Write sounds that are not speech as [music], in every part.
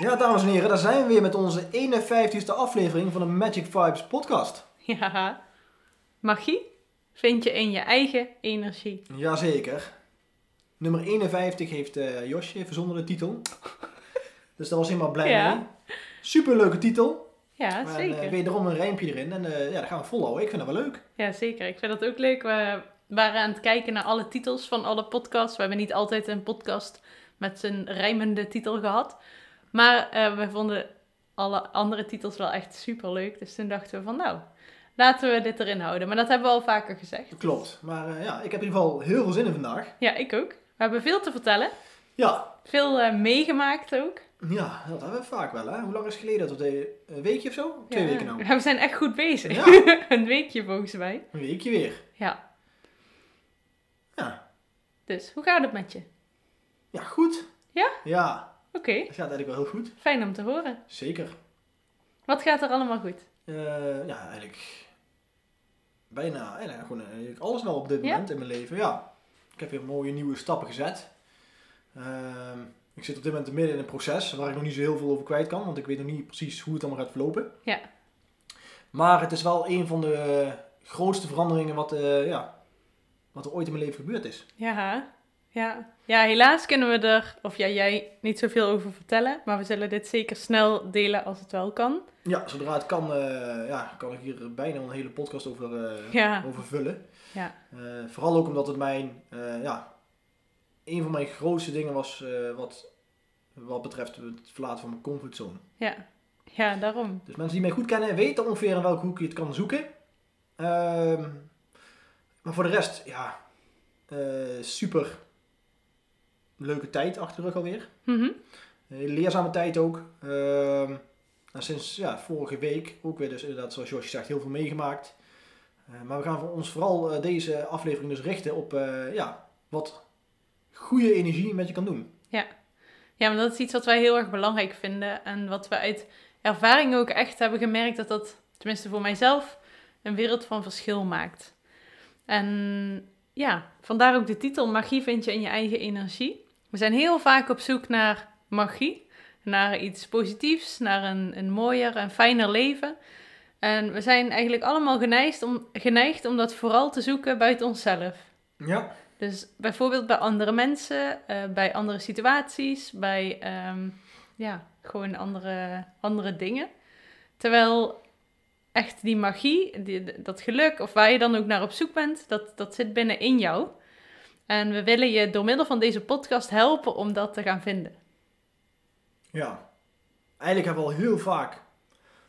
Ja, dames en heren, daar zijn we weer met onze 51ste aflevering van de Magic Vibes podcast. Ja, magie vind je in je eigen energie. Jazeker. Nummer 51 heeft eh, Josje verzonnen de titel. Dus daar was helemaal blij Ja. mee. Superleuke titel. Ja, En, eh, zeker. wederom een rijmpje erin. En eh, ja, dat gaan we volhouden. Ik vind dat wel leuk. Ja, zeker. Ik vind dat ook leuk. We waren aan het kijken naar alle titels van alle podcasts. We hebben niet altijd een podcast met zijn rijmende titel gehad. Maar eh, we vonden alle andere titels wel echt super leuk. Dus toen dachten we van nou, laten we dit erin houden. Maar dat hebben we al vaker gezegd. Klopt. Maar eh, ja, ik heb in ieder geval heel veel zin in vandaag. Ja, ik ook. We hebben veel te vertellen. Ja, Veel eh, meegemaakt ook. Ja, dat hebben we vaak wel, hè? Hoe lang is het geleden dat we deden? Een weekje of zo? Twee Ja. weken nou. [laughs] We zijn echt goed bezig. Ja. [laughs] een weekje volgens mij. Een weekje weer. Ja, Ja. dus hoe gaat het met je? Ja, goed. Ja? Ja, Oké, het gaat eigenlijk wel heel goed. fijn om te horen. Zeker. Wat gaat er allemaal goed? Eh, ja, eigenlijk bijna, eigenlijk gewoon eigenlijk alles wel op dit Ja? moment in mijn leven. Ja, ik heb weer mooie nieuwe stappen gezet. Ehm, ik zit op dit moment midden in een proces waar ik nog niet zo heel veel over kwijt kan, want ik weet nog niet precies hoe het allemaal gaat verlopen. Ja. Maar het is wel een van de grootste veranderingen wat, eh, ja, wat er ooit in mijn leven gebeurd is. Ja, ja. Ja, helaas kunnen we er, of ja, jij, niet zoveel over vertellen. Maar we zullen dit zeker snel delen als het wel kan. Ja, zodra het kan, eh, ja, kan ik hier bijna een hele podcast over, eh, Ja. over vullen. Ja. Eh, vooral ook omdat het mijn, ja, een van mijn grootste dingen was wat, wat betreft het verlaten van mijn comfortzone. Ja, ja daarom. Dus mensen die mij goed kennen weten ongeveer in welke hoek je het kan zoeken. Ehm, maar voor de rest, ja, eh, super leuke tijd achter de rug alweer. Mhm. Hele leerzame tijd ook. Ehm, en sinds ja, vorige week ook weer dus inderdaad, zoals Josje zegt, heel veel meegemaakt. Eh, maar we gaan voor ons vooral eh, deze aflevering dus richten op eh, ja, wat goede energie met je kan doen. Ja, maar dat is iets wat wij heel erg belangrijk vinden. En wat we uit ervaring ook echt hebben gemerkt dat dat, tenminste voor mijzelf, een wereld van verschil maakt. En ja, vandaar ook de titel Magie vind je in je eigen energie. We zijn heel vaak op zoek naar magie, naar iets positiefs, naar een, een mooier en fijner leven. En we zijn eigenlijk allemaal geneigd om, geneigd om dat vooral te zoeken buiten onszelf. Ja. Dus bijvoorbeeld bij andere mensen, eh, bij andere situaties, bij ehm, ja, gewoon andere, andere dingen. Terwijl echt die magie, die, dat geluk, of waar je dan ook naar op zoek bent, dat, dat zit binnenin jou. En we willen je door middel van deze podcast helpen om dat te gaan vinden. ja. Eigenlijk hebben we al heel vaak,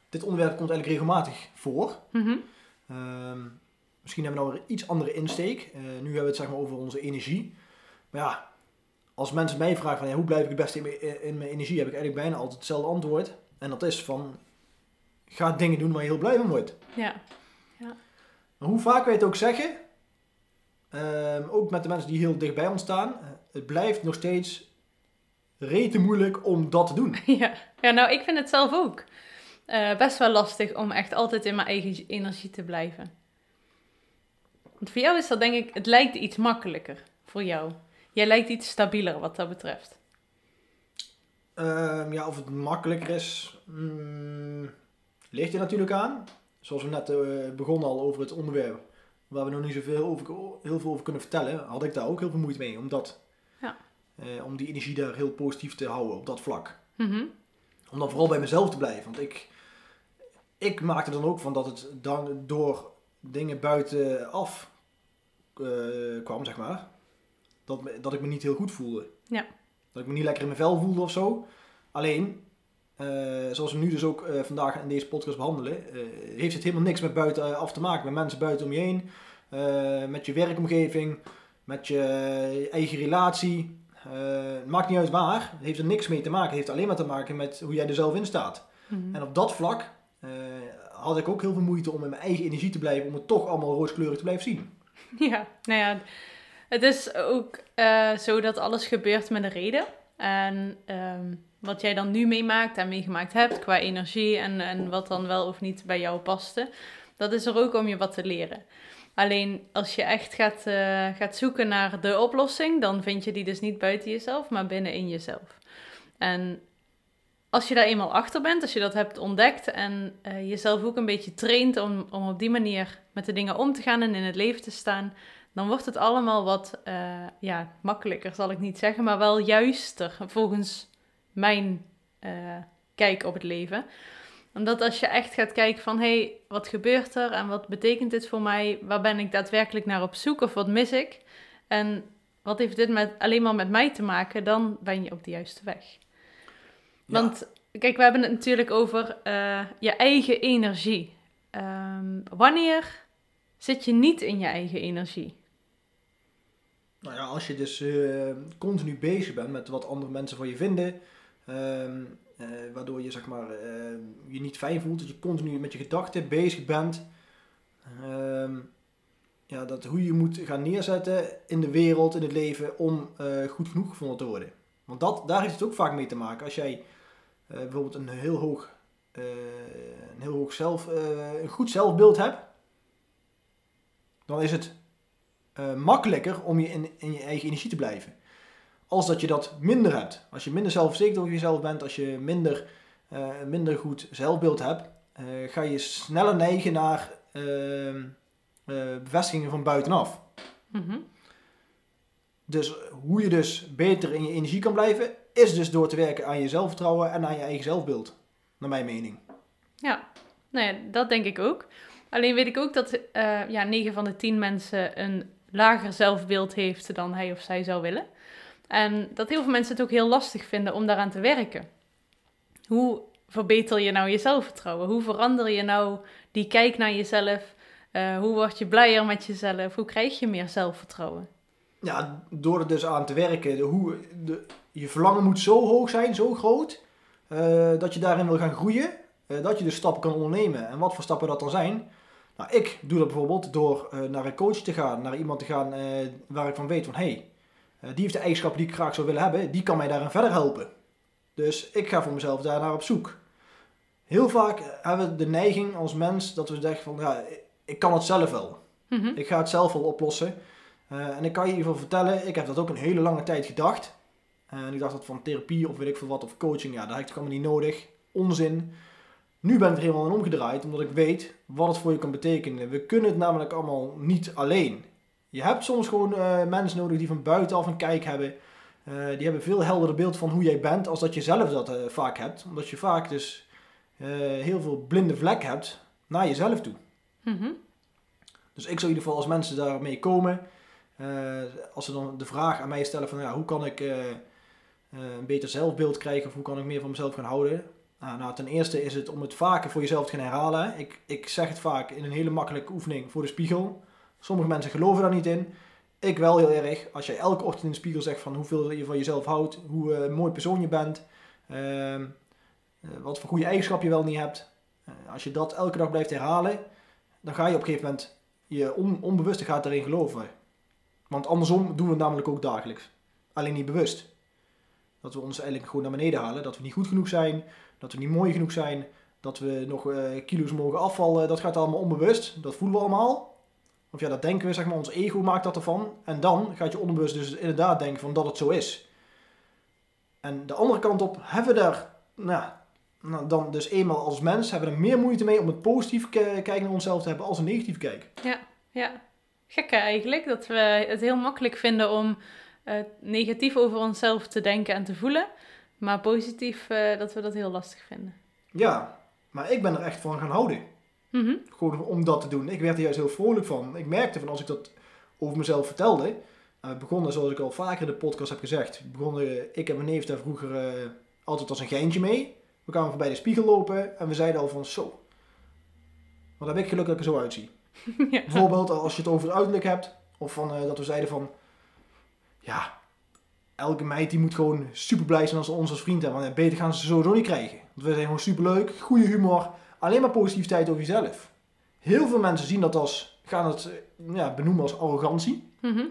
dit onderwerp komt eigenlijk regelmatig voor. Mhm. Ehm, misschien hebben we nou weer iets andere insteek. Eh, nu hebben we het zeg maar over onze energie. Maar ja, als mensen mij vragen van ja, hoe blijf ik het beste in in mijn energie, heb ik eigenlijk bijna altijd hetzelfde antwoord. En dat is van, ga dingen doen waar je heel blij van wordt. Ja, Maar hoe vaak wij het ook zeggen, ehm, ook met de mensen die heel dicht bij ons staan, eh, het blijft nog steeds rete moeilijk om dat te doen. [laughs] ja. ja, nou ik vind het zelf ook eh, best wel lastig om echt altijd in mijn eigen energie te blijven. Want voor jou is dat denk ik, het lijkt iets makkelijker voor jou. Jij lijkt iets stabieler wat dat betreft. Ehm, ja, of het makkelijker is, mm, ligt er natuurlijk aan. Zoals we net eh, begonnen al over het onderwerp, waar we nog niet zoveel over, heel veel over kunnen vertellen, had ik daar ook heel veel moeite mee. Om, dat, Ja. eh, om die energie daar heel positief te houden op dat vlak. Mhm. Om dan vooral bij mezelf te blijven. Want ik, ik maakte dan ook van dat het dan door dingen buitenaf eh kwam, zeg maar. Dat, dat ik me niet heel goed voelde. Ja. Dat ik me niet lekker in mijn vel voelde of zo. Alleen, eh, zoals we nu dus ook eh, vandaag in deze podcast behandelen, eh, heeft het helemaal niks met buitenaf te maken. Met mensen buiten om je heen, met je werkomgeving, met je eigen relatie. Uh, maakt niet uit waar. Het heeft er niks mee te maken. Het heeft alleen maar te maken met hoe jij er zelf in staat. Mhm. En op dat vlak had ik ook heel veel moeite om in mijn eigen energie te blijven. Om het toch allemaal rooskleurig te blijven zien. [laughs] Ja, nou ja. Het is ook zo dat alles gebeurt met een reden. En um, wat jij dan nu meemaakt en meegemaakt hebt qua energie en, en wat dan wel of niet bij jou paste, dat is er ook om je wat te leren. Alleen als je echt gaat, uh, gaat zoeken naar de oplossing, dan vind je die dus niet buiten jezelf, maar binnenin jezelf. En als je daar eenmaal achter bent, als je dat hebt ontdekt en uh, jezelf ook een beetje traint om, om op die manier met de dingen om te gaan en in het leven te staan, dan wordt het allemaal wat uh, ja, makkelijker, zal ik niet zeggen, maar wel juister volgens mijn uh, kijk op het leven. Omdat als je echt gaat kijken van, hé, hey, wat gebeurt er en wat betekent dit voor mij? Waar ben ik daadwerkelijk naar op zoek of wat mis ik? En wat heeft dit met, alleen maar met mij te maken? Dan ben je op de juiste weg. Ja. Want, kijk, we hebben het natuurlijk over uh, je eigen energie. Um, wanneer zit je niet in je eigen energie? Nou ja, als je dus uh, continu bezig bent met wat andere mensen van je vinden, um, uh, waardoor je zeg maar uh, je niet fijn voelt, dat je continu met je gedachten bezig bent, um, ja, dat hoe je moet gaan neerzetten in de wereld, in het leven, om goed genoeg gevonden te worden. Want dat, daar heeft het ook vaak mee te maken. Als jij bijvoorbeeld een heel hoog, een heel hoog zelf, een goed zelfbeeld hebt, dan is het makkelijker om je in, in je eigen energie te blijven. Als dat je dat minder hebt. Als je minder zelfverzekerd over jezelf bent, als je minder, uh, minder goed zelfbeeld hebt, uh, ga je sneller neigen naar ehm, bevestigingen van buitenaf. Mm -hmm. Dus hoe je dus beter in je energie kan blijven, is dus door te werken aan je zelfvertrouwen en aan je eigen zelfbeeld. Naar mijn mening. Ja, nou ja, dat denk ik ook. Alleen weet ik ook dat ja, 9 van de 10 mensen een lager zelfbeeld heeft dan hij of zij zou willen. En dat heel veel mensen het ook heel lastig vinden om daaraan te werken. Hoe verbeter je nou je zelfvertrouwen? Hoe verander je nou die kijk naar jezelf? Uh, hoe word je blijer met jezelf? Hoe krijg je meer zelfvertrouwen? Ja, door er dus aan te werken. De, hoe, de, je verlangen moet zo hoog zijn, zo groot, uh, dat je daarin wil gaan groeien. Uh, dat je dus stappen kan ondernemen. En wat voor stappen dat dan zijn, nou, ik doe dat bijvoorbeeld door naar een coach te gaan, naar iemand te gaan waar ik van weet van hey, die heeft de eigenschappen die ik graag zou willen hebben, die kan mij daarin verder helpen. Dus ik ga voor mezelf daarnaar op zoek. Heel vaak hebben we de neiging als mens dat we denken van ja, ik kan het zelf wel. Mm -hmm. Ik ga het zelf wel oplossen. en ik kan je geval vertellen, ik heb dat ook een hele lange tijd gedacht. en ik dacht dat van therapie of weet ik veel wat of coaching, ja, dat heb ik toch allemaal niet nodig. Onzin. Nu ben ik er helemaal in omgedraaid, omdat ik weet wat het voor je kan betekenen. We kunnen het namelijk allemaal niet alleen. Je hebt soms gewoon uh, mensen nodig die van buitenaf een kijk hebben. Uh, die hebben veel helderder beeld van hoe jij bent als dat je zelf dat uh, vaak hebt. Omdat je vaak dus heel veel blinde vlek hebt naar jezelf toe. Mm -hmm. Dus ik zou in ieder geval als mensen daarmee komen, als ze dan de vraag aan mij stellen van ja, hoe kan ik een beter zelfbeeld krijgen of hoe kan ik meer van mezelf gaan houden, nou, nou, ten eerste is het om het vaker voor jezelf te gaan herhalen. Ik, ik zeg het vaak in een hele makkelijke oefening voor de spiegel. Sommige mensen geloven daar niet in. Ik wel heel erg. Als jij elke ochtend in de spiegel zegt van hoeveel je van jezelf houdt, hoe uh, mooi persoon je bent, uh, uh, wat voor goede eigenschap je wel niet hebt. Eh, als je dat elke dag blijft herhalen, dan ga je op een gegeven moment je on, onbewuste gaat erin geloven. Want andersom doen we het namelijk ook dagelijks. Alleen niet bewust. Dat we ons eigenlijk gewoon naar beneden halen. Dat we niet goed genoeg zijn. Dat we niet mooi genoeg zijn. Dat we nog kilo's mogen afvallen. Dat gaat allemaal onbewust. Dat voelen we allemaal. Of ja, dat denken we, zeg maar. Ons ego maakt dat ervan. En dan gaat je onbewust dus inderdaad denken van dat het zo is. En de andere kant op hebben we daar, nou, nou dan dus eenmaal als mens, hebben we er meer moeite mee om het positief kijken naar onszelf te hebben als een negatief kijk. Ja, ja. Gekke eigenlijk. Dat we het heel makkelijk vinden om uh, negatief over onszelf te denken en te voelen. Maar positief uh, dat we dat heel lastig vinden. Ja, maar ik ben er echt van gaan houden. Mm -hmm. Gewoon om dat te doen. Ik werd er juist heel vrolijk van. Ik merkte van als ik dat over mezelf vertelde. Uh, begonnen, zoals ik al vaker in de podcast heb gezegd. Begonnen, ik en mijn neef daar vroeger uh, altijd als een geintje mee. We kwamen voorbij de spiegel lopen en we zeiden al van zo. Wat heb ik geluk dat ik er zo uitzie. [laughs] ja. Bijvoorbeeld als je het over het uiterlijk hebt. Of van, uh, dat we zeiden van ja, elke meid die moet gewoon super blij zijn als ze ons als vriend hebben. Want beter gaan ze sowieso niet krijgen. Want we zijn gewoon super leuk, goede humor, alleen maar positiviteit over jezelf. Heel veel mensen zien dat als, gaan het eh, ja, benoemen als arrogantie. Mhm.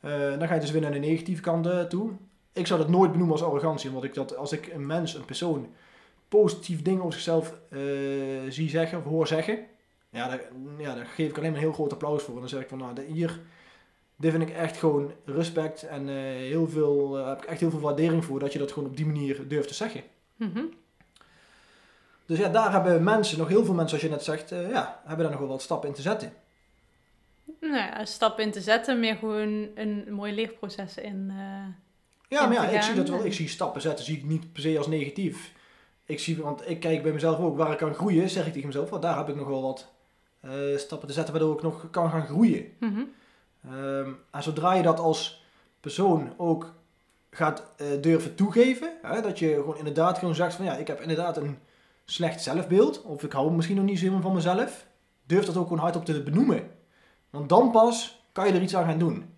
Eh, dan ga je dus weer naar de negatieve kant eh, toe. Ik zou dat nooit benoemen als arrogantie, omdat ik dat als ik een mens, een persoon, positief dingen over zichzelf zie zeggen of hoor zeggen, ja daar, ja, daar geef ik alleen maar een heel groot applaus voor. En dan zeg ik van, nou, hier, dit vind ik echt gewoon respect en heel veel, heb ik echt heel veel waardering voor dat je dat gewoon op die manier durft te zeggen. Mhm. Dus ja, daar hebben mensen, nog heel veel mensen, zoals je net zegt, eh, ja, hebben daar nog wel wat stappen in te zetten. Nou ja, een stap in te zetten, meer gewoon een mooi leerproces in. eh, Ja, in maar ja, ik zie dat wel. Ik zie stappen zetten, zie ik niet per se als negatief. Ik zie, want ik kijk bij mezelf ook waar ik kan groeien, zeg ik tegen mezelf, want daar heb ik nog wel wat eh, stappen te zetten waardoor ik nog kan gaan groeien. mhm. Ehm, en zodra je dat als persoon ook gaat durven toegeven, hè, dat je gewoon inderdaad gewoon zegt van ja, ik heb inderdaad een slecht zelfbeeld, of ik hou misschien nog niet zo helemaal van mezelf, durf dat ook gewoon hardop te benoemen. Want dan pas kan je er iets aan gaan doen.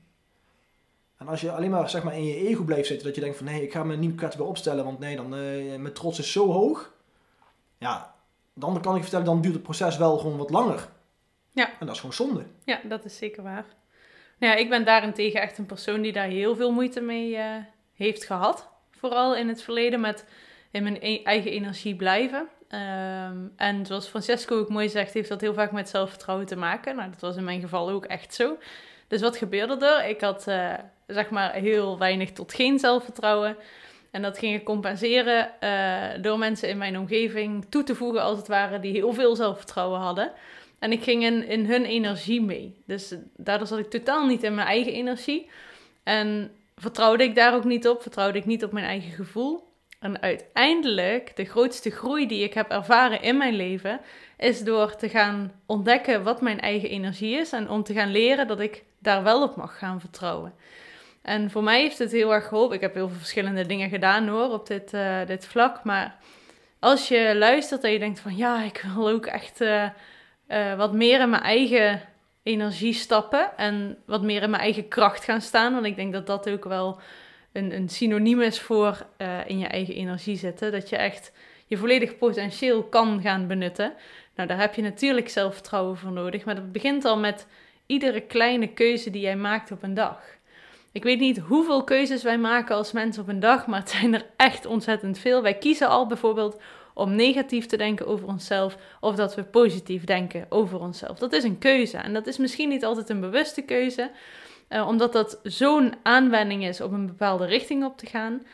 En als je alleen maar, zeg maar in je ego blijft zitten, dat je denkt van nee, ik ga me niet kwetsbaar opstellen, want nee, dan, eh, mijn trots is zo hoog. Ja, dan kan ik je vertellen, dan duurt het proces wel gewoon wat langer. Ja. En dat is gewoon zonde. Ja, dat is zeker waar. Nou ja, ik ben daarentegen echt een persoon die daar heel veel moeite mee eh, heeft gehad. Vooral in het verleden met in mijn e- eigen energie blijven. Ehm, en zoals Francesco ook mooi zegt, heeft dat heel vaak met zelfvertrouwen te maken. Nou, dat was in mijn geval ook echt zo. Dus wat gebeurde er? Ik had eh, zeg maar heel weinig tot geen zelfvertrouwen. En dat ging ik compenseren eh, door mensen in mijn omgeving toe te voegen, als het ware, die heel veel zelfvertrouwen hadden. En ik ging in, in hun energie mee. Dus daardoor zat ik totaal niet in mijn eigen energie. En vertrouwde ik daar ook niet op, vertrouwde ik niet op mijn eigen gevoel. En uiteindelijk, de grootste groei die ik heb ervaren in mijn leven, is door te gaan ontdekken wat mijn eigen energie is. En om te gaan leren dat ik daar wel op mag gaan vertrouwen. En voor mij heeft het heel erg geholpen. Ik heb heel veel verschillende dingen gedaan hoor, op dit, eh, dit vlak. Maar als je luistert en je denkt van ja, ik wil ook echt eh, eh, wat meer in mijn eigen energie stappen. En wat meer in mijn eigen kracht gaan staan. Want ik denk dat dat ook wel een, een synoniem is voor eh, in je eigen energie zitten. Dat je echt je volledig potentieel kan gaan benutten. Nou, daar heb je natuurlijk zelfvertrouwen voor nodig. Maar dat begint al met iedere kleine keuze die jij maakt op een dag. Ik weet niet hoeveel keuzes wij maken als mensen op een dag, maar het zijn er echt ontzettend veel. Wij kiezen al bijvoorbeeld om negatief te denken over onszelf of dat we positief denken over onszelf. Dat is een keuze en dat is misschien niet altijd een bewuste keuze, eh, omdat dat zo'n aanwending is om een bepaalde richting op te gaan.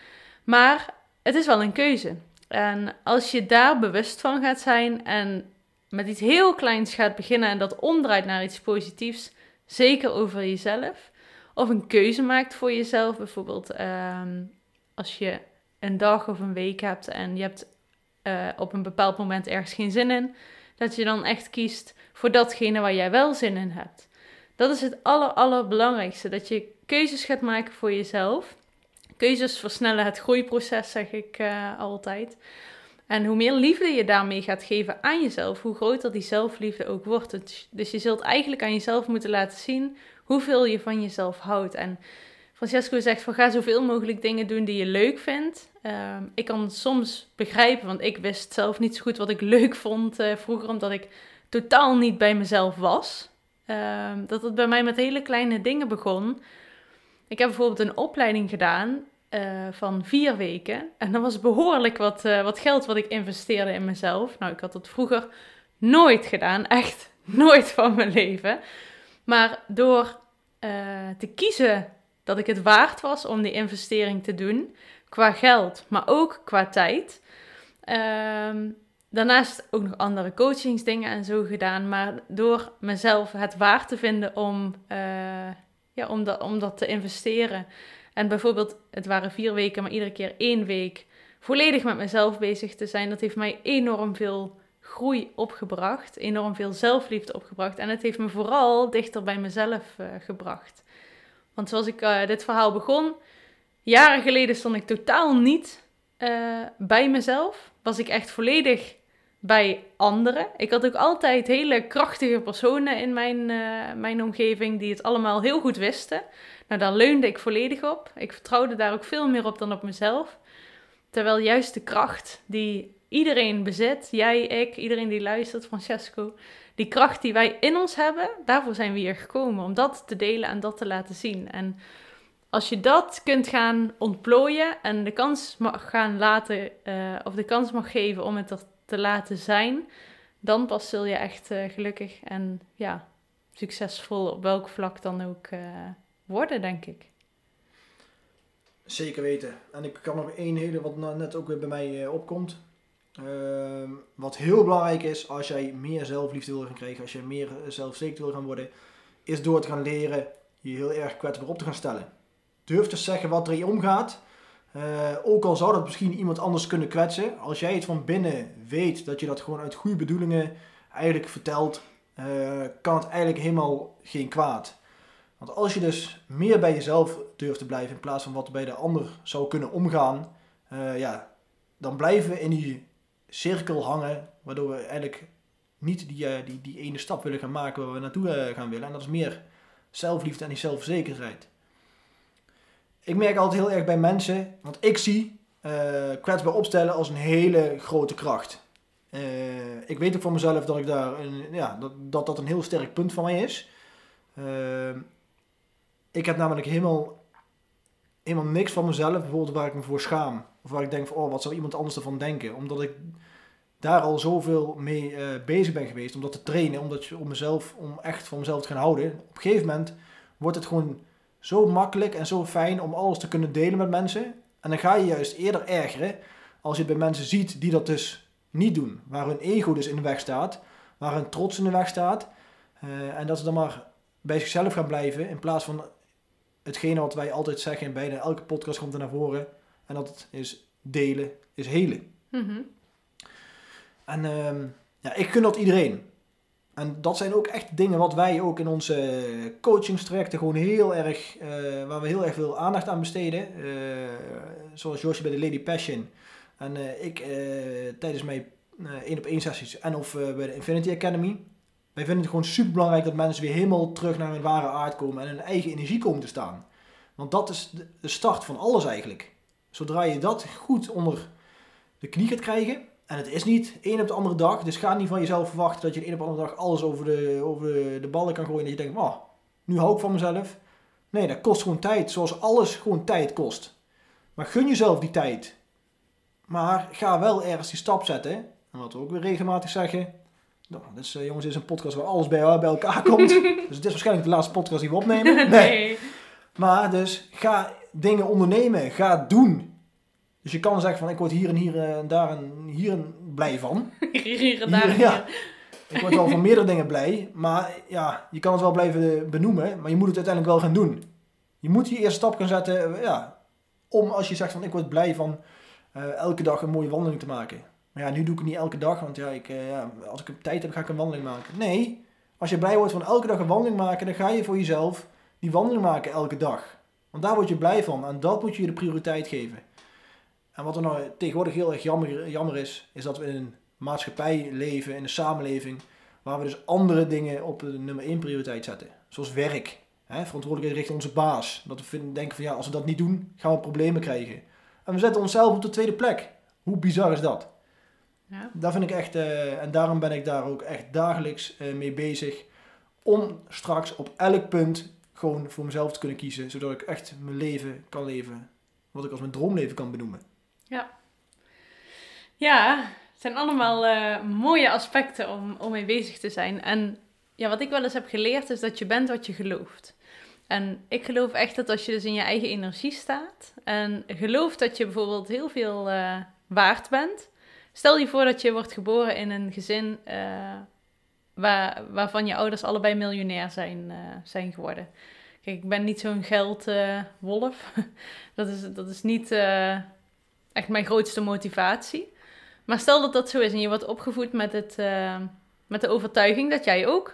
Maar het is wel een keuze. En als je daar bewust van gaat zijn en met iets heel kleins gaat beginnen en dat omdraait naar iets positiefs, zeker over jezelf, of een keuze maakt voor jezelf, bijvoorbeeld ehm, als je een dag of een week hebt en je hebt eh, op een bepaald moment ergens geen zin in, dat je dan echt kiest voor datgene waar jij wel zin in hebt. Dat is het aller, allerbelangrijkste, dat je keuzes gaat maken voor jezelf. Keuzes versnellen het groeiproces, zeg ik eh, altijd. En hoe meer liefde je daarmee gaat geven aan jezelf, hoe groter die zelfliefde ook wordt. Dus- je zult eigenlijk aan jezelf moeten laten zien hoeveel je van jezelf houdt. En Francesco zegt van ga zoveel mogelijk dingen doen die je leuk vindt. Ehm, ik kan soms begrijpen, want ik wist zelf niet zo goed wat ik leuk vond eh, vroeger, omdat ik totaal niet bij mezelf was. Ehm, dat het bij mij met hele kleine dingen begon. Ik heb bijvoorbeeld een opleiding gedaan eh, van vier weken. En dat was behoorlijk wat, eh, wat geld wat ik investeerde in mezelf. Nou, ik had dat vroeger nooit gedaan. Echt nooit van mijn leven. Maar door eh, te kiezen dat ik het waard was om die investering te doen, qua geld, maar ook qua tijd. Ehm, daarnaast ook nog andere coachingsdingen en zo gedaan. Maar door mezelf het waard te vinden om, eh, ja, om, dat, om dat te investeren. En bijvoorbeeld, het waren vier weken, maar iedere keer één week volledig met mezelf bezig te zijn. Dat heeft mij enorm veel groei opgebracht, enorm veel zelfliefde opgebracht. En het heeft me vooral dichter bij mezelf eh, gebracht. Want zoals ik eh, dit verhaal begon, jaren geleden stond ik totaal niet bij mezelf. Was ik echt volledig bij anderen. Ik had ook altijd hele krachtige personen in mijn, eh, mijn omgeving die het allemaal heel goed wisten. Nou, daar leunde ik volledig op. Ik vertrouwde daar ook veel meer op dan op mezelf. Terwijl juist de kracht die iedereen bezit, jij, ik, iedereen die luistert, Francesco, die kracht die wij in ons hebben, daarvoor zijn we hier gekomen. Om dat te delen en dat te laten zien. En als je dat kunt gaan ontplooien en de kans mag gaan laten, uh, of de kans mag geven om het er te laten zijn, dan pas zul je echt uh, gelukkig en ja, succesvol op welk vlak dan ook uh, worden, denk ik. Zeker weten. En ik kan nog één hele, wat net ook weer bij mij opkomt. Uh, wat heel belangrijk is als jij meer zelfliefde wil gaan krijgen, als je meer zelfzeker wil gaan worden, is door te gaan leren je heel erg kwetsbaar op te gaan stellen. Durf te zeggen wat er je omgaat. Uh, ook al zou dat misschien iemand anders kunnen kwetsen, als jij het van binnen weet dat je dat gewoon uit goede bedoelingen eigenlijk vertelt, uh, kan het eigenlijk helemaal geen kwaad. Want als je dus meer bij jezelf durft te blijven in plaats van wat bij de ander zou kunnen omgaan, uh, ja, dan blijven we in die cirkel hangen, waardoor we eigenlijk niet die, die, die ene stap willen gaan maken waar we naartoe gaan willen. En dat is meer zelfliefde en die zelfzekerheid ik merk altijd heel erg bij mensen, want ik zie uh, kwetsbaar opstellen als een hele grote kracht. Uh, ik weet ook van mezelf dat ik daar een, ja, dat, dat, dat een heel sterk punt van mij is. Uh, ik heb namelijk helemaal, helemaal niks van mezelf, bijvoorbeeld waar ik me voor schaam. Of waar ik denk van, oh, wat zou iemand anders ervan denken? Omdat ik daar al zoveel mee bezig ben geweest, om dat te trainen, je, om mezelf, om echt van mezelf te gaan houden. Op een gegeven moment wordt het gewoon zo makkelijk en zo fijn om alles te kunnen delen met mensen. En dan ga je juist eerder ergeren als je het bij mensen ziet die dat dus niet doen. Waar hun ego dus in de weg staat, waar hun trots in de weg staat. Uh, en dat ze dan maar bij zichzelf gaan blijven in plaats van hetgene wat wij altijd zeggen in bijna elke podcast komt er naar voren. En dat is delen, is helen. Mm -hmm. En uh, ja, ik gun dat iedereen. En dat zijn ook echt dingen wat wij ook in onze coachingstrajecten gewoon heel erg, uh, waar we heel erg veel aandacht aan besteden. Uh, zoals Josje bij de Lady Passion. En ik tijdens mijn één op één sessies en of bij de Infinity Academy. Wij vinden het gewoon super belangrijk dat mensen weer helemaal terug naar hun ware aard komen en hun eigen energie komen te staan. Want dat is de start van alles eigenlijk. Zodra je dat goed onder de knie gaat krijgen, en het is niet één op de andere dag. Dus ga niet van jezelf verwachten dat je de een op de andere dag alles over de, over de ballen kan gooien. En dat je denkt, oh, nu hou ik van mezelf. Nee, dat kost gewoon tijd. Zoals alles gewoon tijd kost. Maar gun jezelf die tijd. Maar ga wel ergens die stap zetten. En wat we ook weer regelmatig zeggen. Nou, dus, uh, jongens, dit is een podcast waar alles bij, bij elkaar [laughs] komt. dus het is waarschijnlijk de laatste podcast die we opnemen. Nee. [laughs] nee. Maar dus ga dingen ondernemen. Ga doen. Dus je kan zeggen van ik word hier en hier eh, en daar en hier en blij van. [laughs] hier en daar en ja. Ik word wel van meerdere dingen blij. Maar ja, je kan het wel blijven benoemen. Maar je moet het uiteindelijk wel gaan doen. Je moet die eerste stap gaan zetten. Eh, ja, om als je zegt van ik word blij van uh, elke dag een mooie wandeling te maken. Maar ja, nu doe ik het niet elke dag. Want ja, ik, uh, ja, als ik tijd heb ga ik een wandeling maken. Nee, als je blij wordt van elke dag een wandeling maken. Dan ga je voor jezelf die wandeling maken elke dag. Want daar word je blij van. En dat moet je de prioriteit geven. En wat er nou tegenwoordig heel erg jammer, jammer is, is dat we in een maatschappij leven, in een samenleving, waar we dus andere dingen op de nummer 1 prioriteit zetten. Zoals werk, hè, verantwoordelijkheid richting onze baas. Dat we denken van ja, als we dat niet doen, gaan we problemen krijgen. En we zetten onszelf op de tweede plek. Hoe bizar is dat? Ja. Daar vind ik echt, uh, en daarom ben ik daar ook echt dagelijks uh, mee bezig. Om straks op elk punt gewoon voor mezelf te kunnen kiezen. Zodat ik echt mijn leven kan leven. Wat ik als mijn droomleven kan benoemen. Ja. Ja, het zijn allemaal uh, mooie aspecten om, om mee bezig te zijn. En ja, wat ik wel eens heb geleerd is dat je bent wat je gelooft. En ik geloof echt dat als je dus in je eigen energie staat en gelooft dat je bijvoorbeeld heel veel uh, waard bent. Stel je voor dat je wordt geboren in een gezin uh, waar, waarvan je ouders allebei miljonair zijn, zijn geworden. Kijk, ik ben niet zo'n geldwolf. [laughs] dat, is, dat is niet echt mijn grootste motivatie. Maar stel dat dat zo is en je wordt opgevoed met, het, uh, met de overtuiging dat jij ook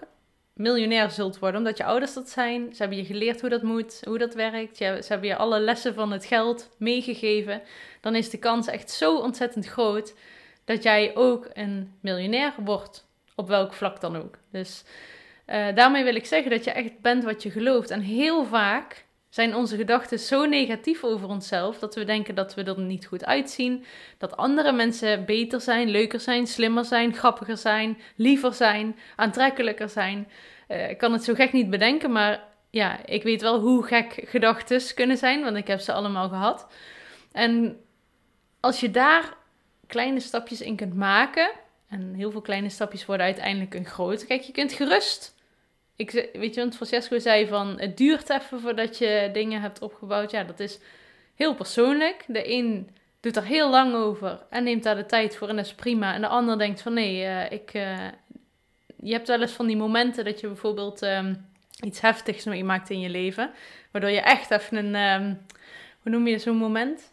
miljonair zult worden, omdat je ouders dat zijn. Ze hebben je geleerd hoe dat moet, hoe dat werkt. ze hebben je alle lessen van het geld meegegeven. Dan is de kans echt zo ontzettend groot dat jij ook een miljonair wordt. Op welk vlak dan ook. Dus uh, daarmee wil ik zeggen dat je echt bent wat je gelooft. En heel vaak zijn onze gedachten zo negatief over onszelf dat we denken dat we er niet goed uitzien, dat andere mensen beter zijn, leuker zijn, slimmer zijn, grappiger zijn, liever zijn, aantrekkelijker zijn. Uh, ik kan het zo gek niet bedenken, maar ja, ik weet wel hoe gek gedachten kunnen zijn, want ik heb ze allemaal gehad. En als je daar kleine stapjes in kunt maken, en heel veel kleine stapjes worden uiteindelijk een grote. Kijk, je kunt gerust ik, weet je, want Francesco zei van het duurt even voordat je dingen hebt opgebouwd. Ja, dat is heel persoonlijk. De een doet er heel lang over en neemt daar de tijd voor en dat is prima. En de ander denkt van nee, uh, ik, uh, je hebt wel eens van die momenten dat je bijvoorbeeld um, iets heftigs meemaakt in je leven. Waardoor je echt even een, um, hoe noem je zo'n moment?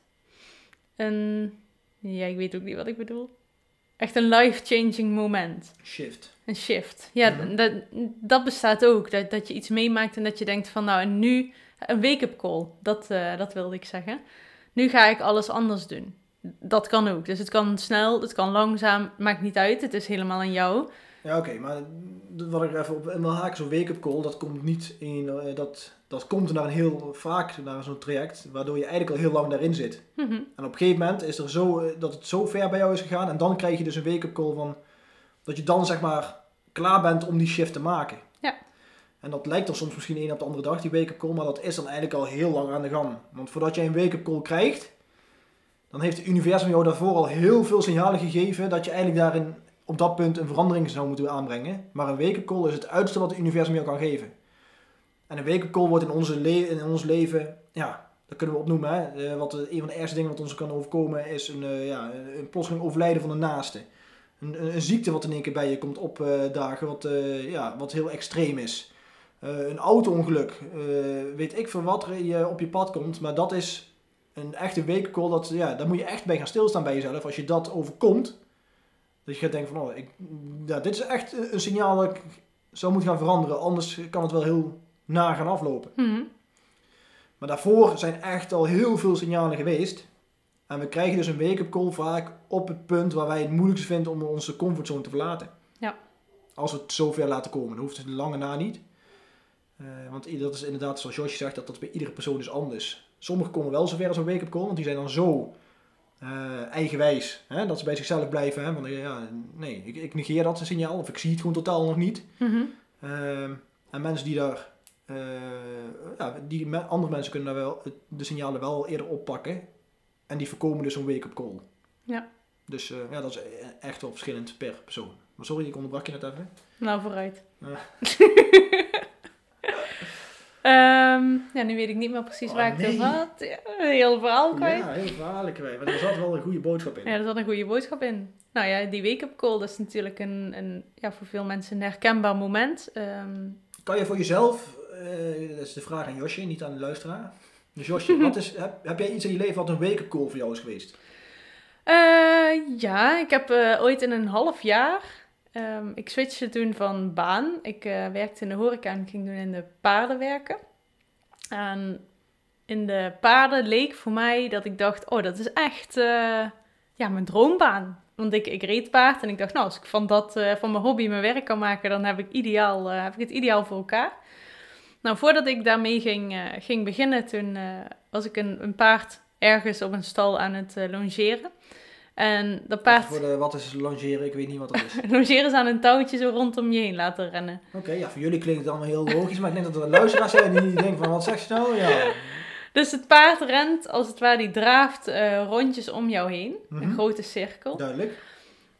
Een, ja, ik weet ook niet wat ik bedoel. Echt een life-changing moment. Shift. Een shift. Ja, mhm. dat, dat bestaat ook. Dat, dat je iets meemaakt en dat je denkt van nou en nu een wake-up call. Dat, uh, dat wilde ik zeggen. Nu ga ik alles anders doen. Dat kan ook. Dus het kan snel, het kan langzaam, maakt niet uit. Het is helemaal aan jou. Ja, oké, maar wat ik even op wil haken, zo'n wake-up call, dat komt niet in, uh, dat, dat komt naar een heel vaak naar zo'n traject, waardoor je eigenlijk al heel lang daarin zit. -hmm. En op een gegeven moment is er zo, uh, dat het zo ver bij jou is gegaan en dan krijg je dus een wake-up call van, dat je dan zeg maar klaar bent om die shift te maken. Ja. En dat lijkt er soms misschien een op de andere dag, die wake-up call, maar dat is dan eigenlijk al heel lang aan de gang. Want voordat jij een wake-up call krijgt, dan heeft het universum jou daarvoor al heel veel signalen gegeven dat je eigenlijk daarin op dat punt een verandering zou moeten aanbrengen. Maar een wake-up call is het uiterste wat het universum jou kan geven. En een wake-up call wordt in, onze in ons leven, ja, dat kunnen we opnoemen. Hè? Uh, wat, een van de eerste dingen wat ons kan overkomen is een, uh, ja, een plotseling overlijden van een naaste. Een, een, ziekte wat in één keer bij je komt opdagen, wat, uh, ja, wat heel extreem is. een auto-ongeluk, weet ik veel wat er je op je pad komt, maar dat is een echte wake-up call. Dat, ja, daar moet je echt bij gaan stilstaan bij jezelf. Als je dat overkomt, dat je gaat denken van, oh, ik, ja, dit is echt een signaal dat ik zou moeten gaan veranderen. Anders kan het wel heel na gaan aflopen. Mhm. Maar daarvoor zijn echt al heel veel signalen geweest. En we krijgen dus een wake-up call vaak op het punt waar wij het moeilijkst vinden om onze comfortzone te verlaten. Ja. Als we het zover laten komen. Dan hoeft het lange na niet. Uh, want dat is inderdaad, zoals Josje zegt, dat dat bij iedere persoon is anders. Sommigen komen wel zover als een wake-up call, want die zijn dan zo uh, eigenwijs. Hè? Dat ze bij zichzelf blijven. Hè? Want ja, nee, ik, ik, negeer dat signaal of ik zie het gewoon totaal nog niet. Mm en mensen die daar, uh, ja, die andere mensen kunnen daar wel de signalen wel eerder oppakken. En die voorkomen dus een wake-up call. Ja. Dus uh, ja, dat is echt wel verschillend per persoon. Maar sorry, ik onderbrak je net even. Nou, vooruit. Um, [laughs] ja, nu weet ik niet meer precies oh, waar ik het over had. Ja, heel verhaal kwijt. Ja, heel verhaal kwijt. Maar er zat wel een goede boodschap in. Ja, er zat een goede boodschap in. Nou ja, die wake-up call dat is natuurlijk een, een, ja, voor veel mensen een herkenbaar moment. Um, kan je voor jezelf, uh, dat is de vraag aan Josje, niet aan de luisteraar. Dus Josje, wat is, heb, heb jij iets in je leven wat een call voor jou is geweest? Uh, ja, ik heb uh, ooit in een half jaar Um, ik switchte toen van baan. Ik uh, werkte in de horeca en ging toen in de paarden werken. En in de paarden leek voor mij dat ik dacht, oh, dat is echt ja, mijn droombaan. Want ik, ik reed paard en ik dacht, nou, als ik van, dat, van mijn hobby mijn werk kan maken, dan heb ik, ideaal, heb ik het ideaal voor elkaar. Nou, voordat ik daarmee ging, ging beginnen, toen was ik een, een paard ergens op een stal aan het longeren. En dat paard... Voor de, wat is longeren? Ik weet niet wat dat is. [laughs] longeren is aan een touwtje zo rondom je heen laten rennen. Oké, ja, voor jullie klinkt het allemaal heel logisch, maar ik denk dat er luisteraars zijn die denken van, wat zeg je nou? Ja. Dus het paard rent, als het ware, die draaft uh, rondjes om jou heen. Een Mhm. grote cirkel. Duidelijk.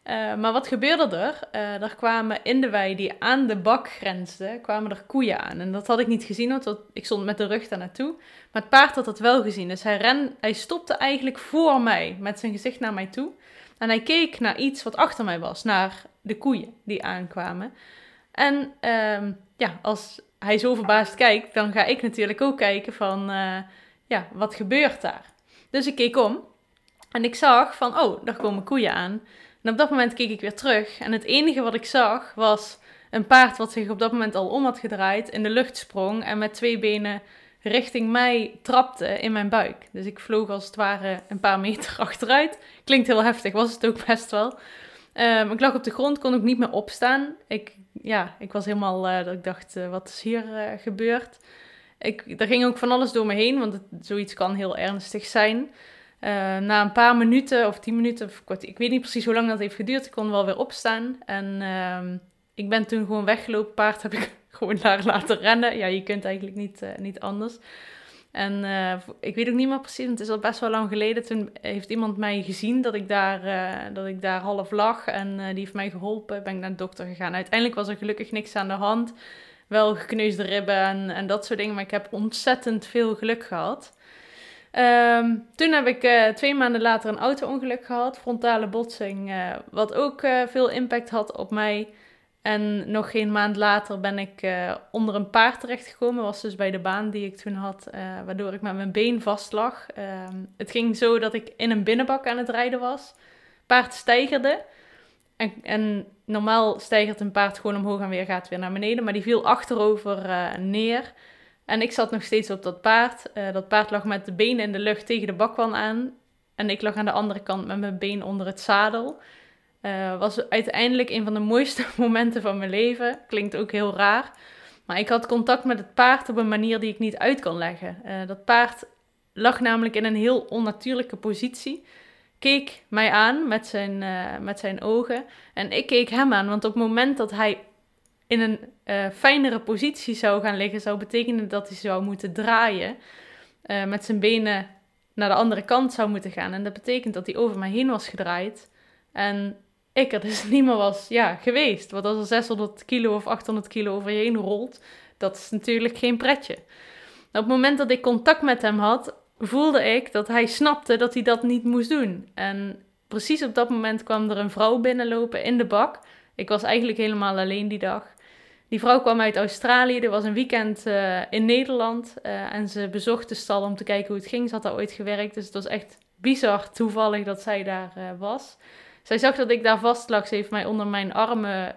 Uh, maar wat gebeurde er? Uh, er kwamen in de wei die aan de bak grensde, kwamen er koeien aan. En dat had ik niet gezien, want ik stond met de rug daar naartoe. Maar het paard had dat wel gezien. Dus hij, ren, hij stopte eigenlijk voor mij, met zijn gezicht naar mij toe. En hij keek naar iets wat achter mij was, naar de koeien die aankwamen. En ehm, ja, als hij zo verbaasd kijkt, dan ga ik natuurlijk ook kijken van, eh, ja, wat gebeurt daar? Dus ik keek om en ik zag van, oh, daar komen koeien aan. En op dat moment keek ik weer terug. En het enige wat ik zag was een paard wat zich op dat moment al om had gedraaid, in de lucht sprong en met twee benen richting mij trapte in mijn buik. Dus ik vloog als het ware een paar meter [laughs] achteruit. Klinkt heel heftig, was het ook best wel. Um, ik lag op de grond, kon ook niet meer opstaan. Ik, ja, ik was helemaal, uh, dat ik dacht, uh, wat is hier uh, gebeurd? Ik, er ging ook van alles door me heen, want het, zoiets kan heel ernstig zijn. Na een paar minuten of tien minuten, of ik weet niet precies hoe lang dat heeft geduurd, ik kon wel weer opstaan. En ehm, ik ben toen gewoon weggelopen. Paard heb ik [laughs] gewoon daar laten rennen. Ja, je kunt eigenlijk niet, niet anders. En uh, ik weet ook niet meer precies, het is al best wel lang geleden. Toen heeft iemand mij gezien dat ik daar, dat ik daar half lag. En die heeft mij geholpen. Ben ik naar de dokter gegaan. Uiteindelijk was er gelukkig niks aan de hand. Wel gekneusde ribben en, en dat soort dingen. Maar ik heb ontzettend veel geluk gehad. Um, toen heb ik twee maanden later een auto-ongeluk gehad. Frontale botsing. wat ook veel impact had op mij. En nog geen maand later ben ik onder een paard terechtgekomen. Was dus bij de baan die ik toen had, waardoor ik met mijn been vast lag. Uh, het ging zo dat ik in een binnenbak aan het rijden was. Paard stijgerde. En, en, normaal stijgt een paard gewoon omhoog en weer gaat weer naar beneden. Maar die viel achterover eh, neer. En ik zat nog steeds op dat paard. dat paard lag met de benen in de lucht tegen de bakwan aan. En ik lag aan de andere kant met mijn been onder het zadel. Uh, was uiteindelijk een van de mooiste [laughs] momenten van mijn leven. Klinkt ook heel raar. Maar ik had contact met het paard op een manier die ik niet uit kan leggen. Uh, dat paard lag namelijk in een heel onnatuurlijke positie. Keek mij aan met zijn, met zijn ogen. En ik keek hem aan, want op het moment dat hij in een fijnere positie zou gaan liggen, zou betekenen dat hij zou moeten draaien. met zijn benen naar de andere kant zou moeten gaan. En dat betekent dat hij over mij heen was gedraaid. En ik er dus [laughs] niet meer was ja, geweest. Want als er 600 kilo of 800 kilo over je heen rolt, dat is natuurlijk geen pretje. op het moment dat ik contact met hem had, voelde ik dat hij snapte dat hij dat niet moest doen. En precies op dat moment kwam er een vrouw binnenlopen in de bak. Ik was eigenlijk helemaal alleen die dag. Die vrouw kwam uit Australië. Er was een weekend uh, in Nederland. Uh, en ze bezocht de stal om te kijken hoe het ging. Ze had daar ooit gewerkt. Dus het was echt bizar toevallig dat zij daar uh, was. Zij zag dat ik daar vast lag. Ze heeft mij onder mijn armen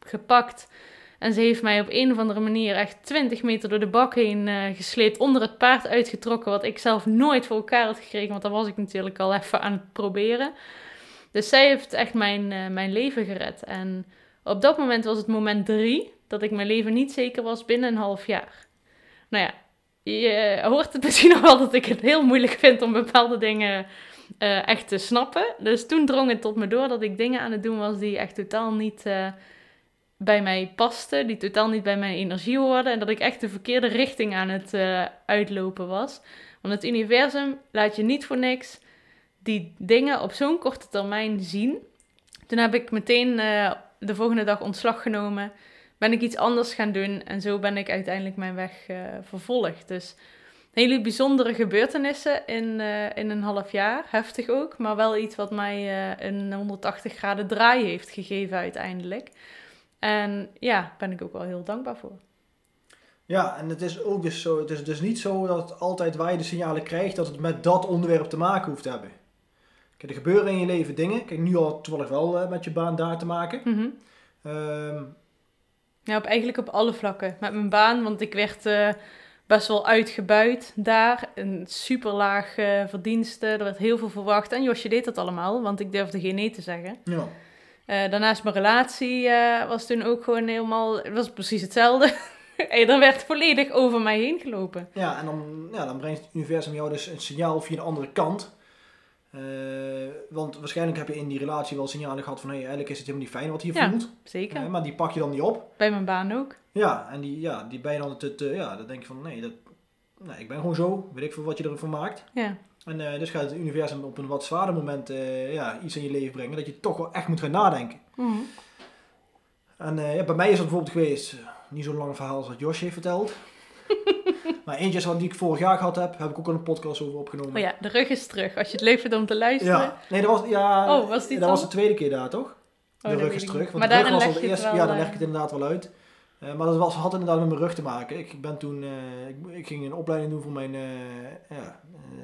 gepakt. En ze heeft mij op een of andere manier echt 20 meter door de bak heen gesleept. Onder het paard uitgetrokken. Wat ik zelf nooit voor elkaar had gekregen. Want daar was ik natuurlijk al even aan het proberen. Dus zij heeft echt mijn, mijn leven gered. En op dat moment was het moment drie. Dat ik mijn leven niet zeker was binnen een half jaar. Nou ja, je hoort het [laughs] misschien nog wel dat ik het heel moeilijk vind om bepaalde dingen uh, echt te snappen. Dus toen drong het tot me door dat ik dingen aan het doen was die echt totaal niet uh, bij mij pasten, die totaal niet bij mijn energie hoorden en dat ik echt de verkeerde richting aan het uh, uitlopen was. Want het universum laat je niet voor niks die dingen op zo'n korte termijn zien. Toen heb ik meteen de volgende dag ontslag genomen, ben ik iets anders gaan doen en zo ben ik uiteindelijk mijn weg vervolgd. Dus hele bijzondere gebeurtenissen in, uh, in een half jaar. Heftig ook, maar wel iets wat mij uh, een 180 graden draai heeft gegeven uiteindelijk. En ja, ben ik ook wel heel dankbaar voor. Ja, en het is ook dus zo, het is dus niet zo dat altijd waar je de signalen krijgt, dat het met dat onderwerp te maken hoeft te hebben. Kijk, er gebeuren in je leven dingen. Kijk, nu al toevallig wel uh, met je baan daar te maken. Mm -hmm. um, ja, op, eigenlijk op alle vlakken. Met mijn baan, want ik werd best wel uitgebuit daar. Een super laag uh, verdienste. Er werd heel veel verwacht. En Josje deed dat allemaal, want ik durfde geen nee te zeggen. Ja. Uh, daarnaast mijn relatie was toen ook gewoon helemaal... Het was precies hetzelfde. [laughs] er werd volledig over mij heen gelopen. Ja, en dan, ja, dan brengt het universum jou dus een signaal via een andere kant. Uh, want waarschijnlijk heb je in die relatie wel signalen gehad van... Hey, eigenlijk is het helemaal niet fijn wat hier ja, voelt. zeker. Uh, maar die pak je dan niet op. Bij mijn baan ook. Ja, en die, ja, die ben je dan... Het, uh, ja, dan denk je van... Nee, dat, nee, ik ben gewoon zo. Weet ik veel wat je ervan maakt. Ja. En dus gaat het universum op een wat zwaarder moment ja, iets in je leven brengen... dat je toch wel echt moet gaan nadenken. Mm -hmm. En ja, bij mij is het bijvoorbeeld geweest... niet zo'n lang verhaal als wat Josh heeft verteld... [laughs] Maar eentje wat die ik vorig jaar gehad heb, heb ik ook al een podcast over opgenomen. Oh ja, de rug is terug. Als je het leuk vindt om te luisteren. Ja, nee, dat was, ja, oh, was die dat was de tweede keer daar, toch? Oh, de rug is terug. Want maar de rug was al de eerste. ja, dan uh... leg ik het inderdaad wel uit. Uh, maar dat was, had inderdaad met mijn rug te maken. Ik ben toen, uh, ik, ik, ging een opleiding doen voor mijn, uh, ja,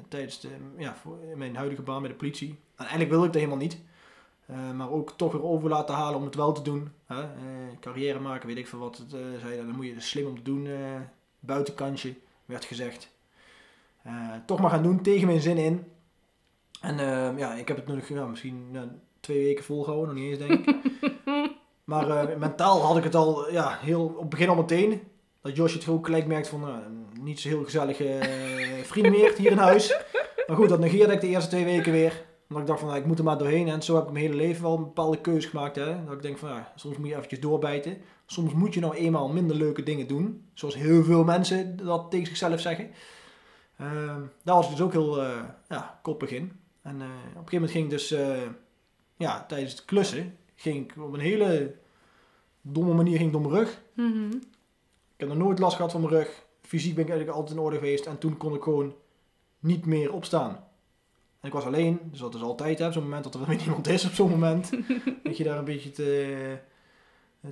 tijdens de, ja, voor mijn huidige baan bij de politie. En eigenlijk wilde ik dat helemaal niet. maar ook toch weer over laten halen om het wel te doen. carrière maken, weet ik veel wat het zei. Dan moet je slim om te doen, buitenkantje. werd gezegd. Eh, toch maar gaan doen, tegen mijn zin in. En eh, ja, ik heb het nog ja, misschien twee weken volgehouden, nog niet eens denk ik. [laughs] maar eh, mentaal had ik het al ja, heel, op het begin al meteen. Dat Josje het ook gelijk merkt van nou, niet zo heel gezellige eh, vriend meer hier in huis. Maar goed, dat negeerde ik de eerste twee weken weer. Omdat ik dacht van nou, ik moet er maar doorheen. En zo heb ik mijn hele leven wel een bepaalde keuze gemaakt. Hè? Dat ik denk van ja, soms moet je eventjes doorbijten. Soms moet je nou eenmaal minder leuke dingen doen. Zoals heel veel mensen dat tegen zichzelf zeggen. Ehm, daar was ik dus ook heel eh, ja, koppig in. En eh, op een gegeven moment ging ik dus eh, ja, tijdens het klussen ging ik op een hele domme manier ging ik door mijn rug. Mhm. Ik heb nog nooit last gehad van mijn rug. Fysiek ben ik eigenlijk altijd in orde geweest. En toen kon ik gewoon niet meer opstaan. En ik was alleen, dus dat is altijd hè, op zo'n moment dat er [laughs] weer niemand is op zo'n moment. [laughs] dat je daar een beetje te,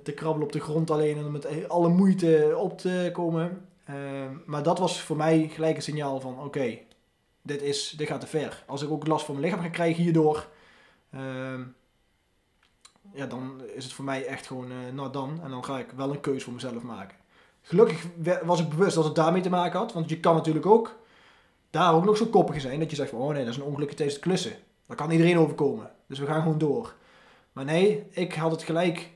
te krabbelen op de grond alleen en met alle moeite op te komen. Ehm, maar dat was voor mij gelijk een signaal van oké, dit, is, dit gaat te ver. Als ik ook last van mijn lichaam ga krijgen hierdoor, ehm, ja, dan is het voor mij echt gewoon, eh nou dan. En dan ga ik wel een keuze voor mezelf maken. Gelukkig was ik bewust dat het daarmee te maken had. Want je kan natuurlijk ook daar ook nog zo koppig zijn dat je zegt van, oh nee, dat is een ongelukje tijdens het klussen. Dat kan iedereen overkomen. Dus we gaan gewoon door. Maar nee, ik had het gelijk,